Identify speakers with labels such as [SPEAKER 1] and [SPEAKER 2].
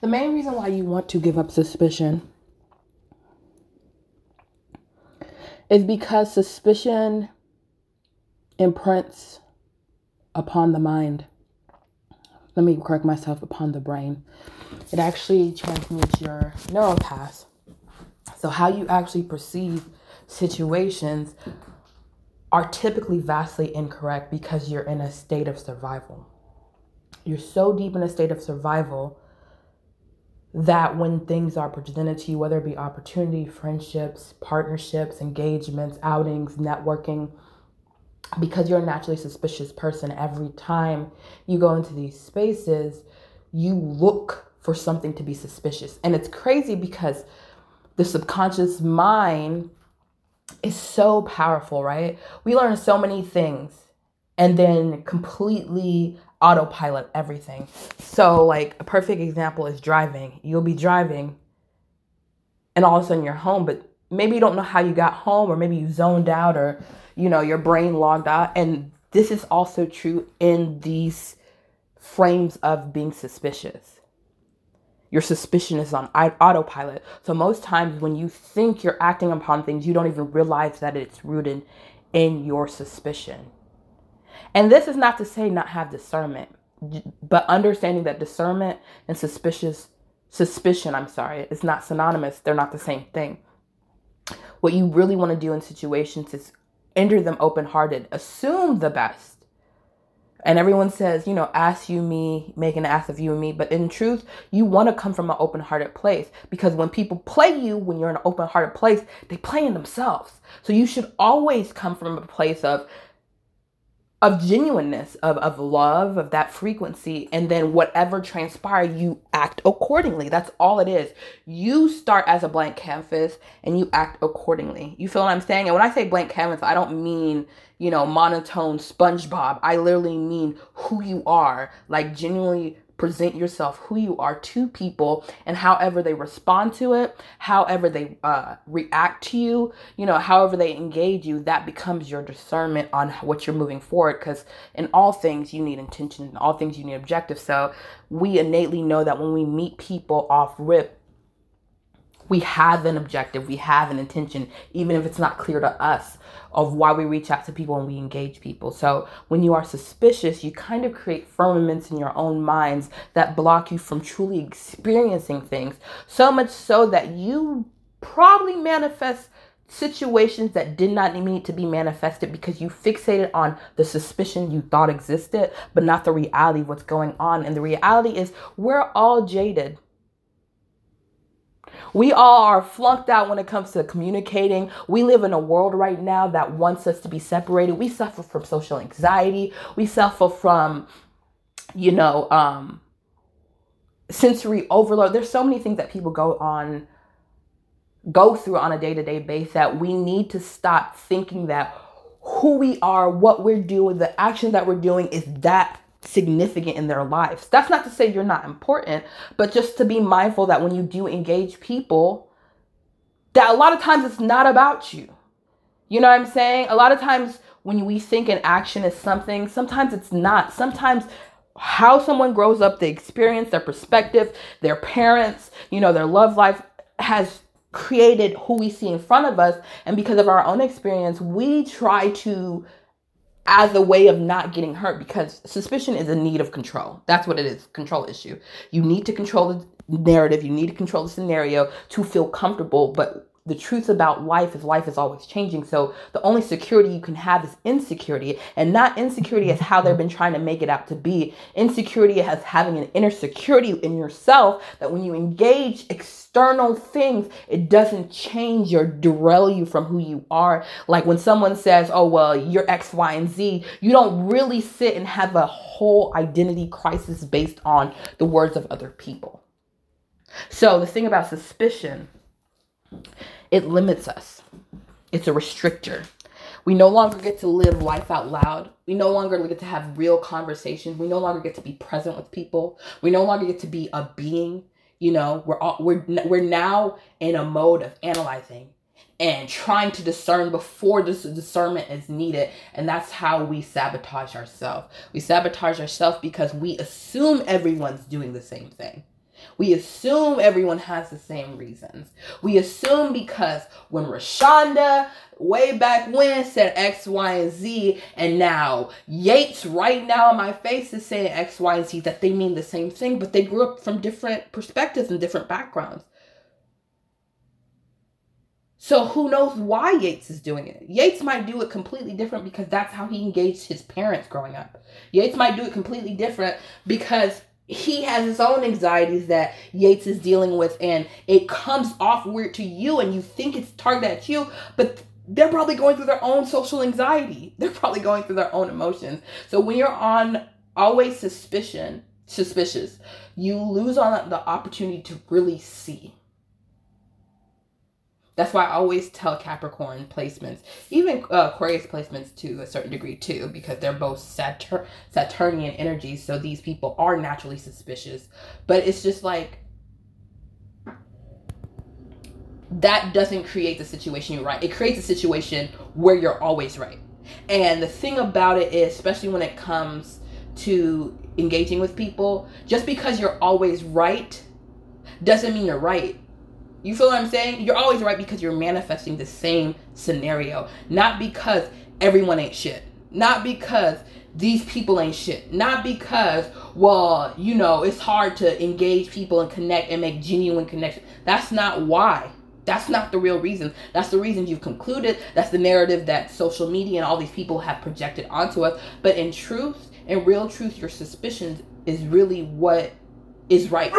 [SPEAKER 1] The main reason why you want to give up suspicion is because suspicion imprints upon the mind. Let me correct myself upon the brain. It actually transmits your neural paths. So, how you actually perceive situations are typically vastly incorrect because you're in a state of survival. You're so deep in a state of survival that when things are presented to you, whether it be opportunity, friendships, partnerships, engagements, outings, networking, because you're a naturally suspicious person, every time you go into these spaces, you look for something to be suspicious. And it's crazy because the subconscious mind is so powerful, right? We learn so many things and then completely autopilot everything. So, like, a perfect example is driving. You'll be driving and all of a sudden you're home, but maybe you don't know how you got home, or maybe you zoned out, or, you know, your brain logged out. And this is also true in these frames of being suspicious. Your suspicion is on autopilot. So, most times when you think you're acting upon things, you don't even realize that it's rooted in your suspicion. And this is not to say not have discernment, but understanding that discernment and suspicious suspicion, I'm sorry, is not synonymous. They're not the same thing. What you really want to do in situations is enter them open-hearted, assume the best. And everyone says, you know, ask you me, make an ass of you and me. But in truth, you want to come from an open hearted place because when people play you, when you're in an open hearted place, they play in themselves. So you should always come from a place of of genuineness of, of love of that frequency and then whatever transpire you act accordingly. That's all it is. You start as a blank canvas and you act accordingly. You feel what i'm saying? And when i say blank canvas i don't mean you know monotone spongebob. I literally mean who you are like genuinely present yourself who you are to people and however they respond to it however they uh, react to you you know however they engage you that becomes your discernment on what you're moving forward. Because in all things you need intention. In all things you need objective. So we innately know that when we meet people off rip we have an objective, we have an intention, even if it's not clear to us of why we reach out to people and we engage people. So when you are suspicious, you kind of create firmaments in your own minds that block you from truly experiencing things. So much so that you probably manifest situations that did not need to be manifested because you fixated on the suspicion you thought existed, but not the reality of what's going on. And the reality is, we're all jaded. We all are flunked out when it comes to communicating. We live in a world right now that wants us to be separated. We suffer from social anxiety. We suffer from, you know, um, sensory overload. There's so many things that people go on go through on a day-to-day basis that we need to stop thinking that who we are, what we're doing, the action that we're doing is that significant in their lives. That's not to say you're not important, but just to be mindful that when you do engage people, that a lot of times it's not about you. You know what I'm saying? A lot of times when we think an action is something, sometimes it's not. Sometimes how someone grows up, the experience, their perspective, their parents, you know, their love life has created who we see in front of us. And because of our own experience, we try to as a way of not getting hurt because suspicion is a need of control. That's what it is control issue. You need to control the narrative, you need to control the scenario to feel comfortable, but the truth about life is life is always changing. So the only security you can have is insecurity, and not insecurity as how they've been trying to make it out to be. Insecurity as having an inner security in yourself that when you engage external things, it doesn't change or derail you from who you are. Like when someone says, "Oh well, you're X, Y, and Z," you don't really sit and have a whole identity crisis based on the words of other people. So the thing about suspicion it limits us. It's a restrictor. We no longer get to live life out loud. We no longer get to have real conversations. We no longer get to be present with people. We no longer get to be a being. You know, we're all, we're we're now in a mode of analyzing and trying to discern before this discernment is needed. And that's how we sabotage ourselves. We sabotage ourselves because we assume everyone's doing the same thing. We assume everyone has the same reasons. We assume because when Rashonda way back when said X, Y, and Z, and now Yates right now in my face is saying X, Y, and Z, that they mean the same thing, but they grew up from different perspectives and different backgrounds. So who knows why Yates is doing it? Yates might do it completely different because that's how he engaged his parents growing up. Yates might do it completely different because he has his own anxieties that Yates is dealing with, and it comes off weird to you, and you think it's targeted at you, but they're probably going through their own social anxiety. They're probably going through their own emotions. So when you're on always suspicion, suspicious, you lose on the opportunity to really see. That's why I always tell Capricorn placements, even uh, Aquarius placements to a certain degree too, because they're both Satur- Saturnian energies. So these people are naturally suspicious. But it's just like that doesn't create the situation you're right. It creates a situation where you're always right. And the thing about it is, especially when it comes to engaging with people, just because you're always right doesn't mean you're right. You feel what I'm saying? You're always right because you're manifesting the same scenario, not because everyone ain't shit. Not because these people ain't shit. Not because, well, you know, it's hard to engage people and connect and make genuine connection. That's not why. That's not the real reason. That's the reason you've concluded. That's the narrative that social media and all these people have projected onto us. But in truth, in real truth, your suspicions is really what is right.